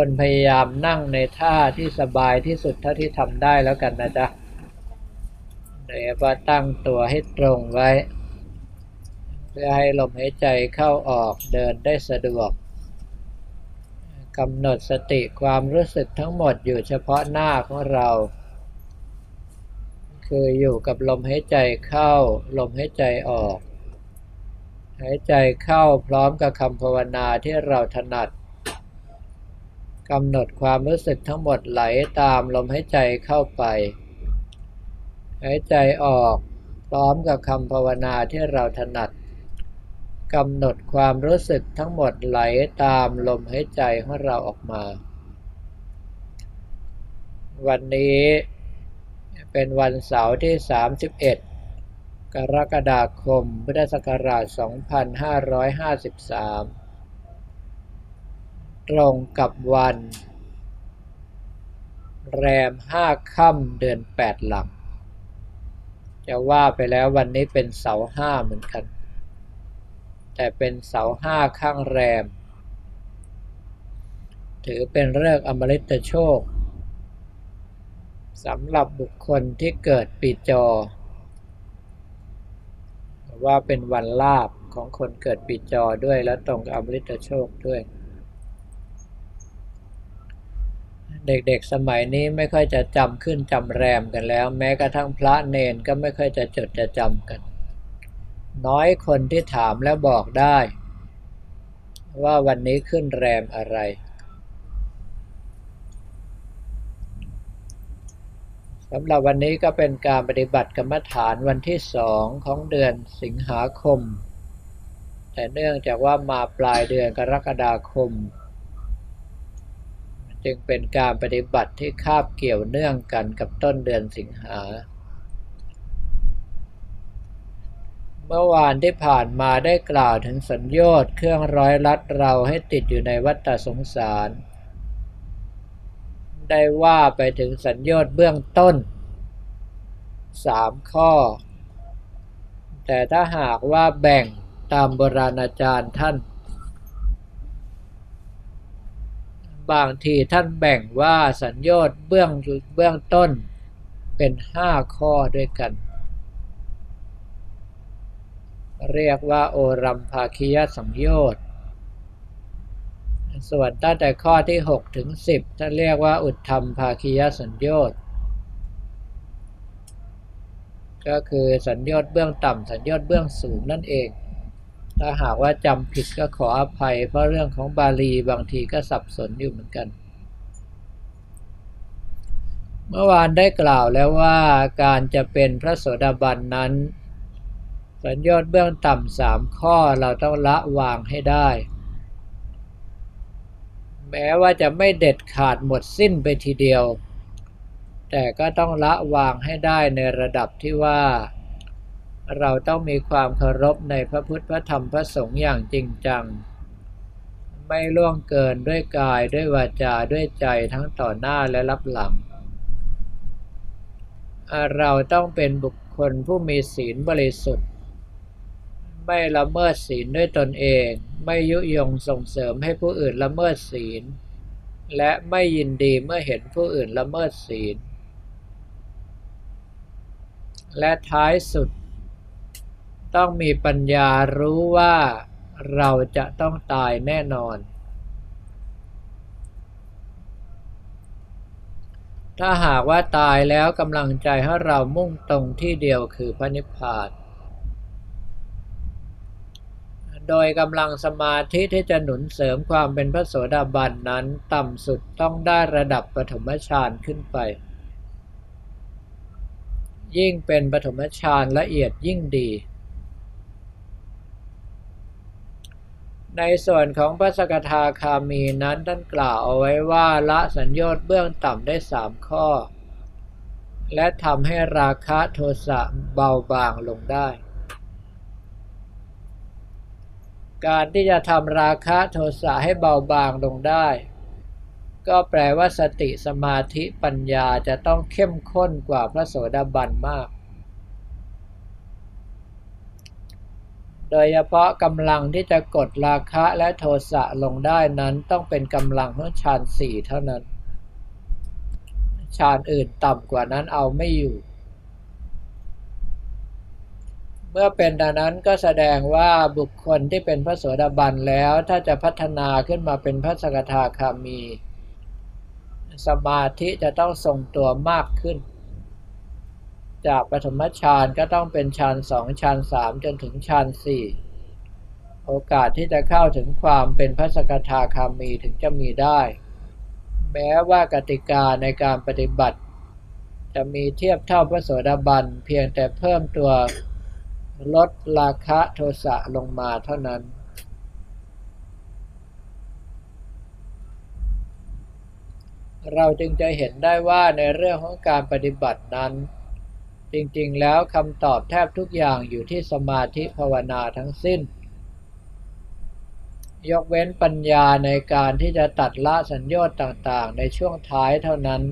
คนพยายามนั่งในท่าที่สบายที่สุดเท่าที่ทำได้แล้วกันนะจ๊ะเดี๋ยวว่าตั้งตัวให้ตรงไว้ เพื่อให้ลมหายใจเข้าออกเดินได้สะดวกกำหนดสติความรู้สึกทั้งหมดอยู่เฉพาะหน้าของเรา คืออยู่กับลมหายใจเข้า ลมหายใจออก หายใจเข้าพร้อมกับคำภาวนาที่เราถนัด กำหนดความรู้สึกทั้งหมดไหลตามลมหายใจเข้าไป หายใจออกพร้อมกับคำภาวนาที่เราถนัดกำหนดความรู้สึกทั้งหมดไหลตามลมหายใจของเราออกมา วันนี้เป็นวันเสาร์ที่ 31 กรกฎาคมพุทธศักราช 2553 ตรงกับวัน แรมห้าค่ำเดือนแปดหลัง จะว่าไปแล้ววันนี้เป็นเสาห้าเหมือนกัน แต่เป็นเสาห้าข้างแรม ถือเป็นเรื่องอมฤตโชคสำหรับบุคคลที่เกิดปีจอ ว่าเป็นวันลาบของคนเกิดปีจอด้วยและตรงกับอมฤตโชคด้วย เด็กๆสมัยนี้ไม่ค่อยจะจำขึ้นจำแรมกันแล้ว แม้กระทั่งพระเนนก็ไม่ค่อยจะจดจะจำกัน น้อยคนที่ถามแล้วบอกได้ ว่าวันนี้ขึ้นแรมอะไร สำหรับวันนี้ก็เป็นการปฏิบัติกรรมฐานวันที่สองของเดือนสิงหาคม แต่เนื่องจากว่ามาปลายเดือนกรกฎาคม จึงเป็นการปฏิบัติที่คาบเกี่ยวเนื่องกันกับต้นเดือนสิงหา เมื่อวานที่ผ่านมาได้กล่าวถึงสัญญอดเครื่องร้อยลัดเราให้ติดอยู่ในวัฏสงสาร ได้ว่าไปถึงสัญญอดเบื้องต้นสามข้อ แต่ถ้าหากว่าแบ่งตามโบราณอาจารย์ท่าน บางทีท่านแบ่งว่าสัญญอดเบื้องเบื้องต้นเป็นห้าข้อด้วยกัน เรียกว่าโอรัมภาคียสังโยชน์ส่วนตั้งแต่ข้อที่ 6 ถึง 10 ท่านเรียกว่าอุทธรรมภาคียสัญญชน์ก็คือสัญญชน์เบื้องต่ำสัญญชน์เบื้องสูงนั่นเอง ถ้าหากว่าจำผิดก็ขออภัย เพราะเรื่องของบาลีบางทีก็สับสนอยู่เหมือนกัน เมื่อวานได้กล่าวแล้วว่าการจะเป็นพระโสดาบันนั้น สัญญาณเบื้องต่ำสามข้อเราต้องละวางให้ได้ แม้ว่าจะไม่เด็ดขาดหมดสิ้นไปทีเดียว แต่ก็ต้องละวางให้ได้ในระดับที่ว่า เราต้องมีความเคารพในพระพุทธพระธรรมพระสงฆ์อย่างจริงจัง ไม่ล่วงเกินด้วยกายด้วยวาจาด้วยใจทั้งต่อหน้าและรับหลัง เราต้องเป็นบุคคลผู้มีศีลบริสุทธิ์ ไม่ละเมิดศีลด้วยตนเอง ไม่ยุยงส่งเสริมให้ผู้อื่นละเมิดศีล และไม่ยินดีเมื่อเห็นผู้อื่นละเมิดศีล และท้ายสุด ต้องมีปัญญารู้ว่าเราจะต้องตายแน่นอน ถ้าหากว่าตายแล้วกำลังใจให้เรามุ่งตรงที่เดียวคือพระนิพพาน โดยกำลังสมาธิที่จะหนุนเสริมความเป็นพระโสดาบันนั้นต่ำสุดต้องได้ระดับปฐมฌานขึ้นไป ยิ่งเป็นปฐมฌานละเอียดยิ่งดี ในส่วนของพระสกทาคามีนั้นท่านกล่าวเอาไว้ว่าละสัญญาณเบื้องต่ำได้สามข้อ และทำให้ราคะโทสะเบาบางลงได้ การที่จะทำราคะโทสะให้เบาบางลงได้ ก็แปลว่าสติสมาธิปัญญาจะต้องเข้มข้นกว่าพระโสดาบันมาก โดยเฉพาะกำลังที่จะกดราคะและโทสะลงได้นั้นต้องเป็นกำลังของฌานสี่เท่านั้นฌานอื่นต่ำกว่านั้นเอาไม่อยู่ เมื่อเป็นดังนั้นก็แสดงว่าบุคคลที่เป็นพระโสดาบันแล้วถ้าจะพัฒนาขึ้นมาเป็นพระสกทาคามี สมาธิจะต้องทรงตัวมากขึ้น จากปฐมฌานก็ต้องเป็นฌานสองฌานสามจนถึงฌานสี่โอกาสที่จะเข้าถึงความเป็นพระสกทาคามีถึงจะมีได้ แม้ว่ากติกาในการปฏิบัติ จะมีเทียบเท่าพระโสดาบันเพียงแต่เพิ่มตัวลดราคะโทสะลงมาเท่านั้น เราจึงจะเห็นได้ว่าในเรื่องของการปฏิบัตินั้น จริงๆ แล้วคำตอบแทบทุกอย่างอยู่ที่สมาธิภาวนาทั้งสิ้น ยกเว้นปัญญาในการที่จะตัดละสัญญาตต่างๆ ในช่วงท้ายเท่านั้น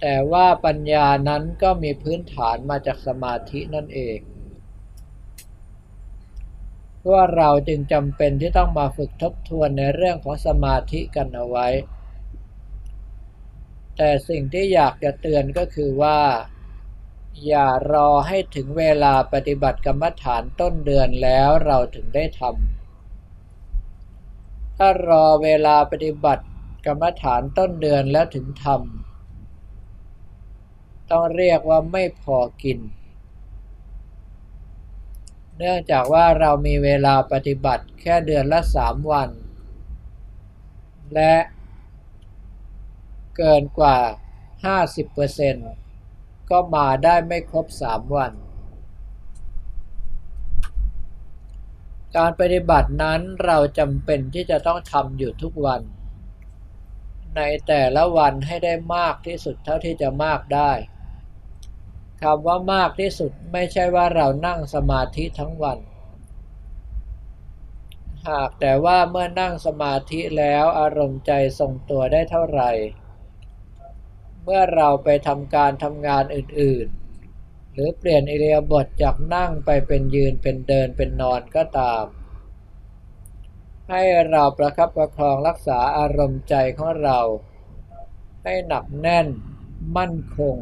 แต่ว่าปัญญานั้นก็มีพื้นฐานมาจากสมาธินั่นเองว่าเราจึงจำเป็นที่ต้องมาฝึกทบทวนในเรื่องของสมาธิกันเอาไว้ แต่สิ่งที่อยากจะเตือนก็คือว่า อย่ารอให้ถึงเวลาปฏิบัติกรรมฐานต้นเดือนแล้วเราถึงได้ทำถ้ารอเวลาปฏิบัติกรรมฐานต้นเดือนแล้วถึงทำต้องเรียกว่าไม่พอกิน เนื่องจากว่าเรามีเวลาปฏิบัติแค่เดือนละสามวัน และ เกินกว่า 50%ก็มาได้ไม่ครบสามวัน การปฏิบัตินั้นเราจำเป็นที่จะต้องทำอยู่ทุกวัน ในแต่ละวันให้ได้มากที่สุดเท่าที่จะมากได้คำว่ามากที่สุดไม่ใช่ว่าเรานั่งสมาธิทั้งวัน หากแต่ว่าเมื่อนั่งสมาธิแล้วอารมณ์ใจทรงตัวได้เท่าไหร่ เมื่อเราไปทำการทำงานอื่นๆ หรือเปลี่ยนอิเลียบทจากนั่งไปเป็นยืนเป็นเดินเป็นนอนก็ตาม ให้เราประคับประคองรักษาอารมณ์ใจของเรา ให้หนักแน่นมั่นคง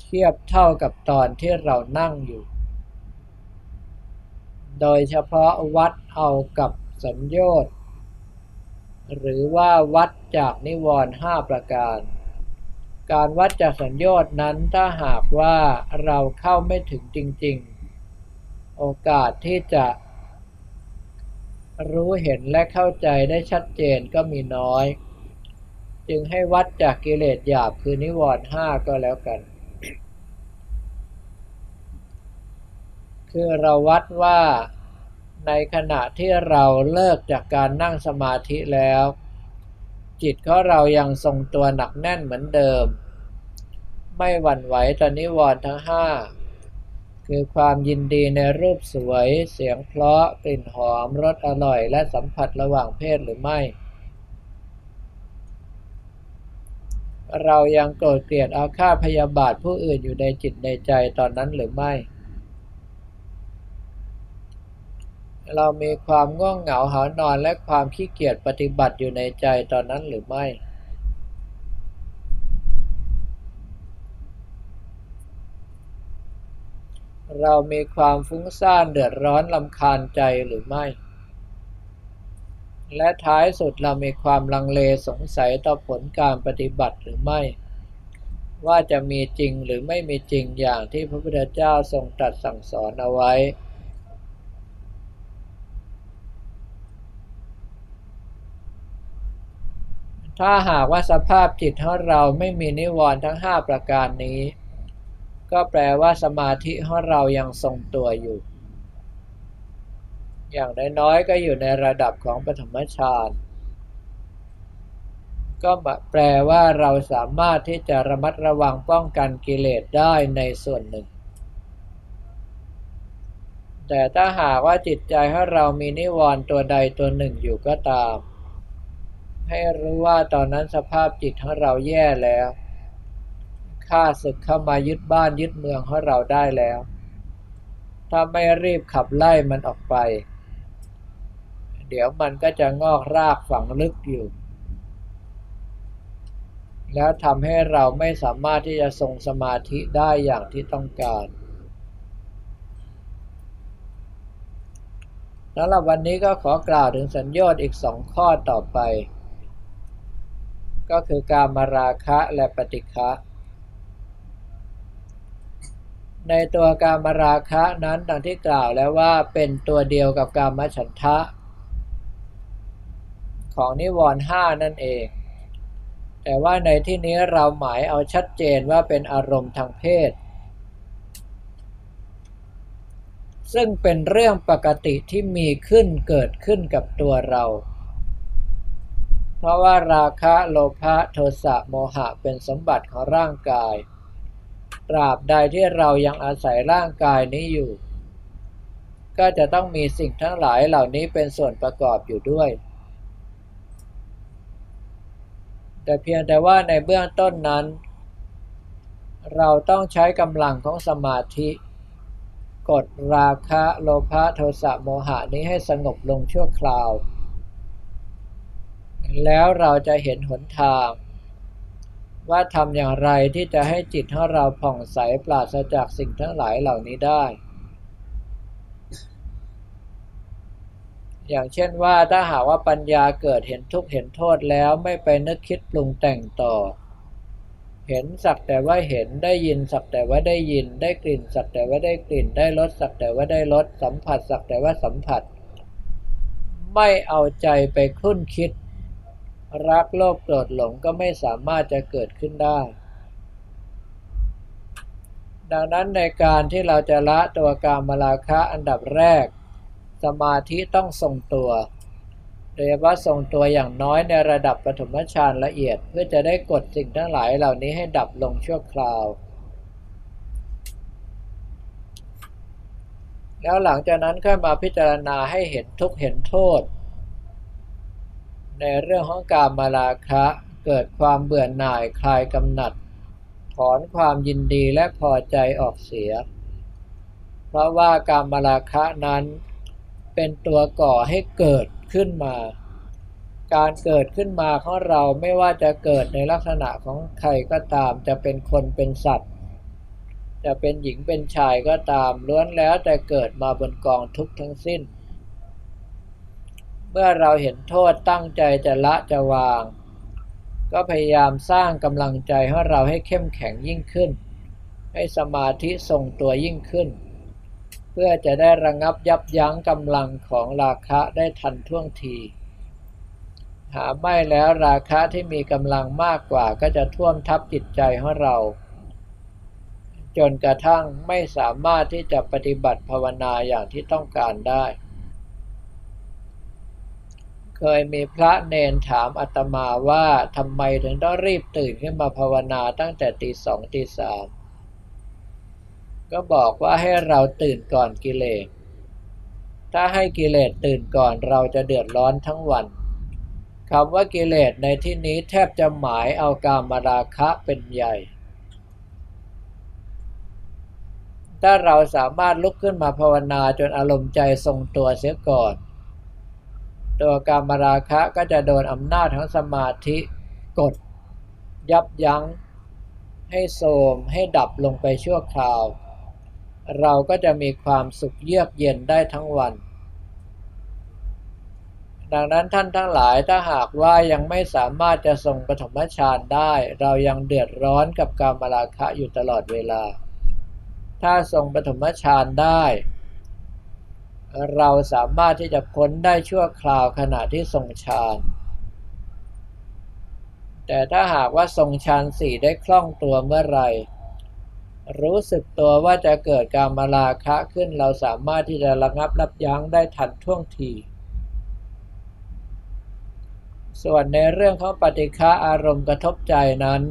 เทียบเท่ากับตอนที่เรานั่งอยู่ โดยเฉพาะวัดเอากับสัญญาต์ หรือว่าวัดจากนิวรณ์ห้าประการ การวัดจากสัญญาต์นั้นถ้าหากว่าเราเข้าไม่ถึงจริง ๆ โอกาสที่จะรู้เห็นและเข้าใจได้ชัดเจนก็มีน้อย จึงให้วัดจากกิเลสหยาบคือนิวรณ์ห้าก็แล้วกัน คือเราวัดว่า ในขณะที่เราเลิกจากการนั่งสมาธิแล้ว จิตของเรายังทรงตัวหนักแน่นเหมือนเดิม ไม่หวั่นไหวต่อนิวรณ์ทั้งห้าคือความยินดีในรูปสวย เสียงเพราะกลิ่นหอมรสอร่อยและสัมผัสระหว่างเพศหรือไม่ เรายังโกรธเกลียดอาฆาตพยาบาทผู้อื่นอยู่ในจิตในใจตอนนั้นหรือไม่ เรามีความง่วงเหงาหานอนและความขี้เกียจปฏิบัติอยู่ในใจตอนนั้นหรือไม่ เรามีความฟุ้งซ่านเดือดร้อนลำคาญใจหรือไม่ และท้ายสุดเรามีความลังเลสงสัยต่อผลการปฏิบัติหรือไม่ ว่าจะมีจริงหรือไม่มีจริงอย่างที่พระพุทธเจ้าทรงตรัสสั่งสอนเอาไว้ ถ้าหากว่าสภาพจิตของเราไม่มีนิวรณ์ทั้ง 5 ประการนี้ ก็แปลว่าสมาธิของเรายังทรงตัวอยู่ อย่างน้อยๆก็อยู่ในระดับของปฐมฌานก็แปลว่าเราสามารถที่จะระมัดระวังป้องกันกิเลสได้ในส่วนหนึ่ง แต่ถ้าหากว่าจิตใจของเรามีนิวรณ์ตัวใดตัวหนึ่งอยู่ก็ตาม ให้รู้ว่าตอนนั้นสภาพจิตของเราแย่แล้วข้าศึกเข้ามายึดบ้านยึดเมืองของเราได้แล้ว ถ้าไม่รีบขับไล่มันออกไป เดี๋ยวมันก็จะงอกรากฝังลึกอยู่ แล้วทำให้เราไม่สามารถที่จะทรงสมาธิได้อย่างที่ต้องการสำหรับวันนี้ก็ขอกล่าวถึงสัญญาณอีกสองข้อต่อไป ก็คือการมาราคะและปฏิฆะในตัวการมาราคะนั้นดังที่กล่าวแล้วว่าเป็นตัวเดียวกับการมฉันทะ ของนิวรณ์ห้านั่นเอง แต่ว่าในที่นี้เราหมายเอาชัดเจนว่าเป็นอารมณ์ทางเพศ ซึ่งเป็นเรื่องปกติที่มีขึ้นเกิดขึ้นกับตัวเรา เพราะว่าราคะโลภะโทสะโมหะเป็นสมบัติของร่างกาย ตราบใดที่เรายังอาศัยร่างกายนี้อยู่ ก็จะต้องมีสิ่งทั้งหลายเหล่านี้เป็นส่วนประกอบอยู่ด้วย แต่เพียงแต่ว่าในเบื้องต้นนั้น เราต้องใช้กำลังของสมาธิ กดราคะโลภะโทสะโมหะนี้ให้สงบลงชั่วคราว แล้วเราจะเห็นหนทาง ว่าทำอย่างไรที่จะให้จิตของเราผ่องใสปราศจากสิ่งทั้งหลายเหล่านี้ได้ อย่างเช่นว่าถ้าหากว่าปัญญาเกิดเห็นทุกข์เห็นโทษแล้วไม่ไปนึกคิดปรุงแต่งต่อ เห็นสักแต่ว่าเห็นได้ยินสักแต่ว่าได้ยินได้กลิ่น สักแต่ว่าได้กลิ่นได้รสสักแต่ว่าได้รสสัมผัส สักแต่ว่าสัมผัส ไม่เอาใจไปคุ้นคิด รักโลภโกรธหลงก็ไม่สามารถจะเกิดขึ้นได้ ดังนั้นในการที่เราจะละตัวกามราคะอันดับแรก สมาธิต้องทรงตัว โดยเฉพาทรงตัวอย่างน้อยในระดับปฐมฌานละเอียดเพื่อจะได้กดสิ่งทั้งหลายเหล่านี้ให้ดับลงชั่วคราวแล้วหลังจากนั้นค่อยมาพิจารณาให้เห็นทุกเห็นโทษ ในเรื่องของการมาราคะเกิดความเบื่อหน่ายคลายกำหนัด ถอนความยินดีและพอใจออกเสีย เพราะว่าการมาราคะนั้นเป็นตัวก่อให้เกิดขึ้นมา การเกิดขึ้นมาของเราไม่ว่าจะเกิดในลักษณะของใครก็ตาม จะเป็นคนเป็นสัตว์ จะเป็นหญิงเป็นชายก็ตามล้วนแล้วแต่เกิดมาบนกองทุกข์ทั้งสิ้น เมื่อเราเห็นโทษตั้งใจจะละจะวาง ก็พยายามสร้างกำลังใจให้เราให้เข้มแข็งยิ่งขึ้น ให้สมาธิทรงตัวยิ่งขึ้น เพื่อจะได้ระงงับยับยั้งกำลังของราคะได้ทันท่วงที หาไม่แล้วราคะที่มีกำลังมากกว่าก็จะท่วมทับจิตใจของเรา จนกระทั่งไม่สามารถที่จะปฏิบัติภาวนาอย่างที่ต้องการได้ เคยมีพระเนนถามอาตมาว่าทำไมถึงต้องรีบตื่นขึ้นมาภาวนาตั้งแต่ตีสองตีสามก็บอกว่าให้เราตื่นก่อนกิเลส ถ้าให้กิเลสตื่นก่อนเราจะเดือดร้อนทั้งวันคำว่ากิเลสในที่นี้แทบจะหมายเอากามราคะเป็นใหญ่ ถ้าเราสามารถลุกขึ้นมาภาวนาจนอารมณ์ใจทรงตัวเสียก่อน ตัวกามราคะก็จะโดนอำนาจของสมาธิกด ยับยั้ง ให้โสมให้ดับลงไปชั่วคราว เราก็จะมีความสุขเยือกเย็นได้ทั้งวัน ดังนั้นท่านทั้งหลายถ้าหากว่ายังไม่สามารถจะทรงปฐมฌานได้ เรายังเดือดร้อนกับกามราคะอยู่ตลอดเวลา ถ้าทรงปฐมฌานได้ เราสามารถที่จะพ้นได้ชั่วคราวขณะที่ทรงฌานแต่ถ้าหากว่าทรงฌานสี่ได้คล่องตัวเมื่อไรรู้สึกตัวว่าจะเกิดการมาลาคะขึ้นเราสามารถที่จะระงับรับยั้งได้ทันท่วงที ส่วนในเรื่องของปฏิฆะอารมณ์กระทบใจนั้น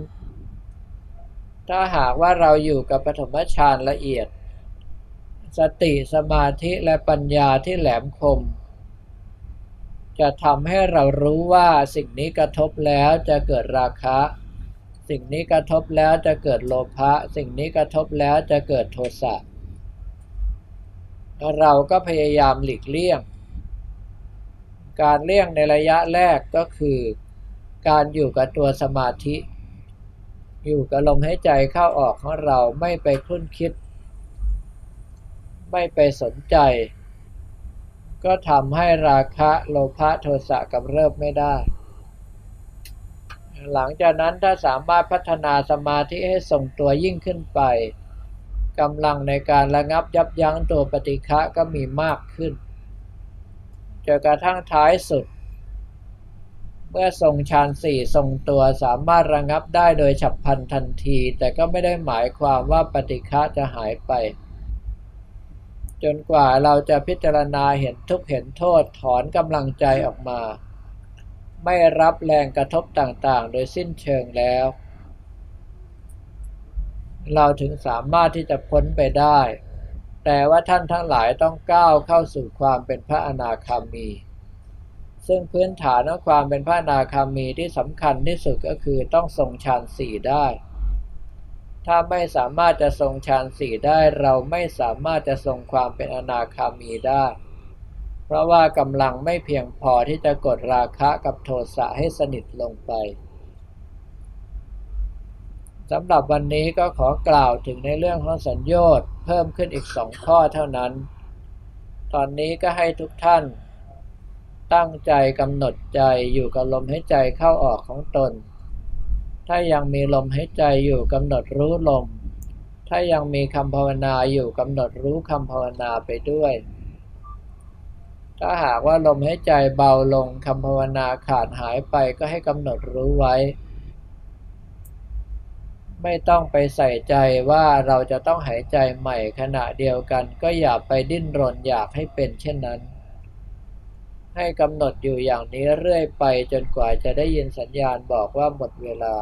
ถ้าหากว่าเราอยู่กับปฐมฌานละเอียด สติสมาธิและปัญญาที่แหลมคม จะทำให้เรารู้ว่าสิ่งนี้กระทบแล้วจะเกิดราคะ สิ่งนี้กระทบแล้วจะเกิดโลภะสิ่งนี้กระทบแล้วจะเกิดโทสะเราก็พยายามหลีกเลี่ยง การเลี่ยงในระยะแรกก็คือ การอยู่กับตัวสมาธิ อยู่กับลมหายใจเข้าออกของเราไม่ไปคุ้นคิด ไม่ไปสนใจ ก็ทำให้ราคะโลภะโทสะกำเริบไม่ได้ หลังจากนั้นถ้าสามารถพัฒนาสมาธิให้ส่งตัวยิ่งขึ้นไปกำลังในการระงับยับยั้งตัวปฏิฆะก็มีมากขึ้นจนกระทั่งท้ายสุด เมื่อทรงฌานสี่ทรงตัวสามารถระงับได้โดยฉับพลันทันที แต่ก็ไม่ได้หมายความว่าปฏิฆะจะหายไป จนกว่าเราจะพิจารณาเห็นทุกเห็นโทษถอนกำลังใจออกมา ไม่รับแรงกระทบต่างๆ โดยสิ้นเชิงแล้ว เราถึงสามารถที่จะพ้นไปได้ แต่ว่าท่านทั้งหลายต้องก้าวเข้าสู่ความเป็นพระอนาคามี ซึ่งพื้นฐานของความเป็นพระอนาคามีที่สำคัญที่สุดก็คือต้องทรงฌานสี่ได้ ถ้าไม่สามารถจะทรงฌานสี่ได้เราไม่สามารถจะทรงความเป็นอนาคามีได้ เพราะว่ากำลังไม่เพียงพอที่จะกดราคะกับโทสะให้สนิทลงไปสำหรับวันนี้ก็ขอกล่าวถึงในเรื่องของสัญญาต์เพิ่มขึ้นอีกสองข้อเท่านั้น ตอนนี้ก็ให้ทุกท่าน ตั้งใจกำหนดใจอยู่กับลมหายใจเข้าออกของตน ถ้ายังมีลมหายใจอยู่กำหนดรู้ลม ถ้ายังมีคำภาวนาอยู่กำหนดรู้คำภาวนาไปด้วย ถ้าหากว่าลมหายใจเบาลงคำภาวนาขาดหายไปก็ให้กำหนดรู้ไว้ ไม่ต้องไปใส่ใจว่าเราจะต้องหายใจใหม่ขณะเดียวกัน ก็อย่าไปดิ้นรนอยากให้เป็นเช่นนั้น ให้กำหนดอยู่อย่างนี้เรื่อยไปจนกว่าจะได้ยินสัญญาณบอกว่าหมดเวลา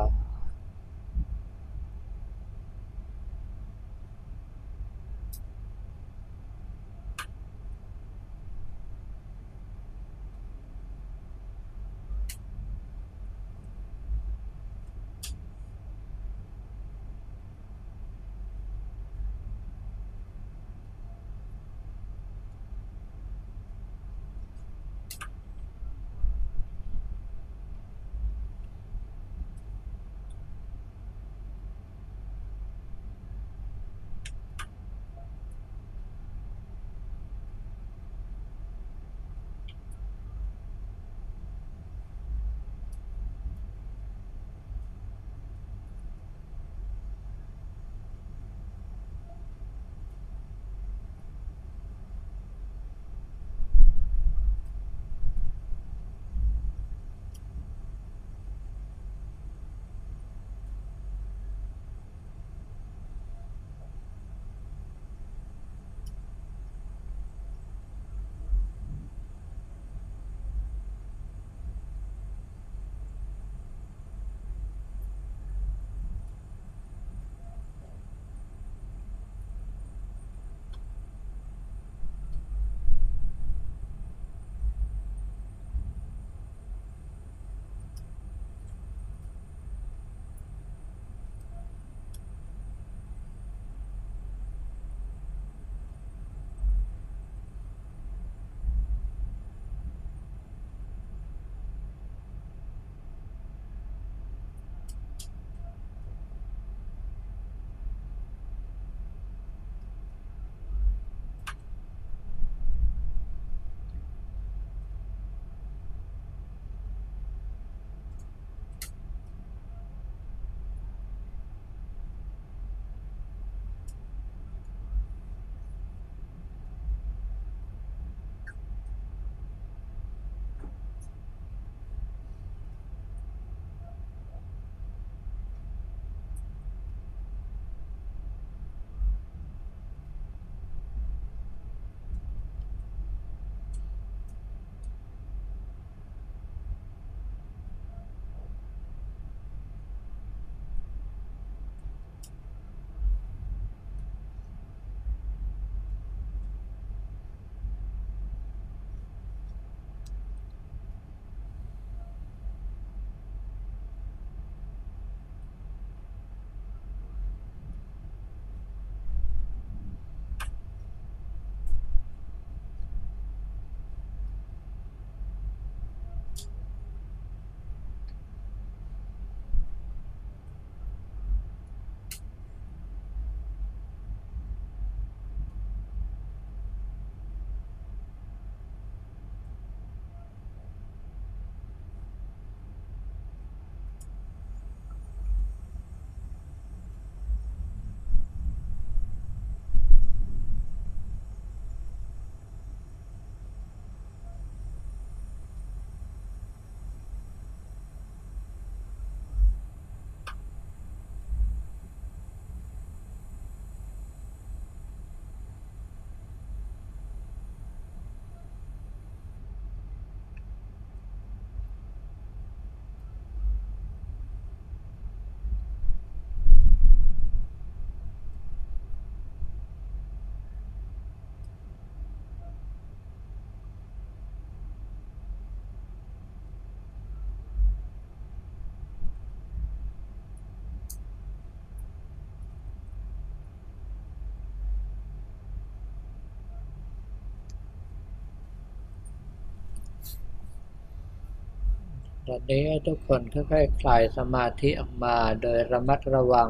ตอนนี้ทุกคนค่อยๆคคลายสมาธิออกมาโดยระมัดระวัง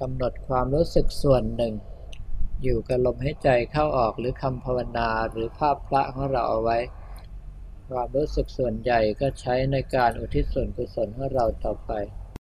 กำหนดความรู้สึกส่วนหนึ่ง อยู่กับลมหายใจเข้าออกหรือคำภาวนาหรือภาพพระของเราเอาไว้ ความรู้สึกส่วนใหญ่ก็ใช้ในการอุทิศส่วนกุศลของเราต่อไป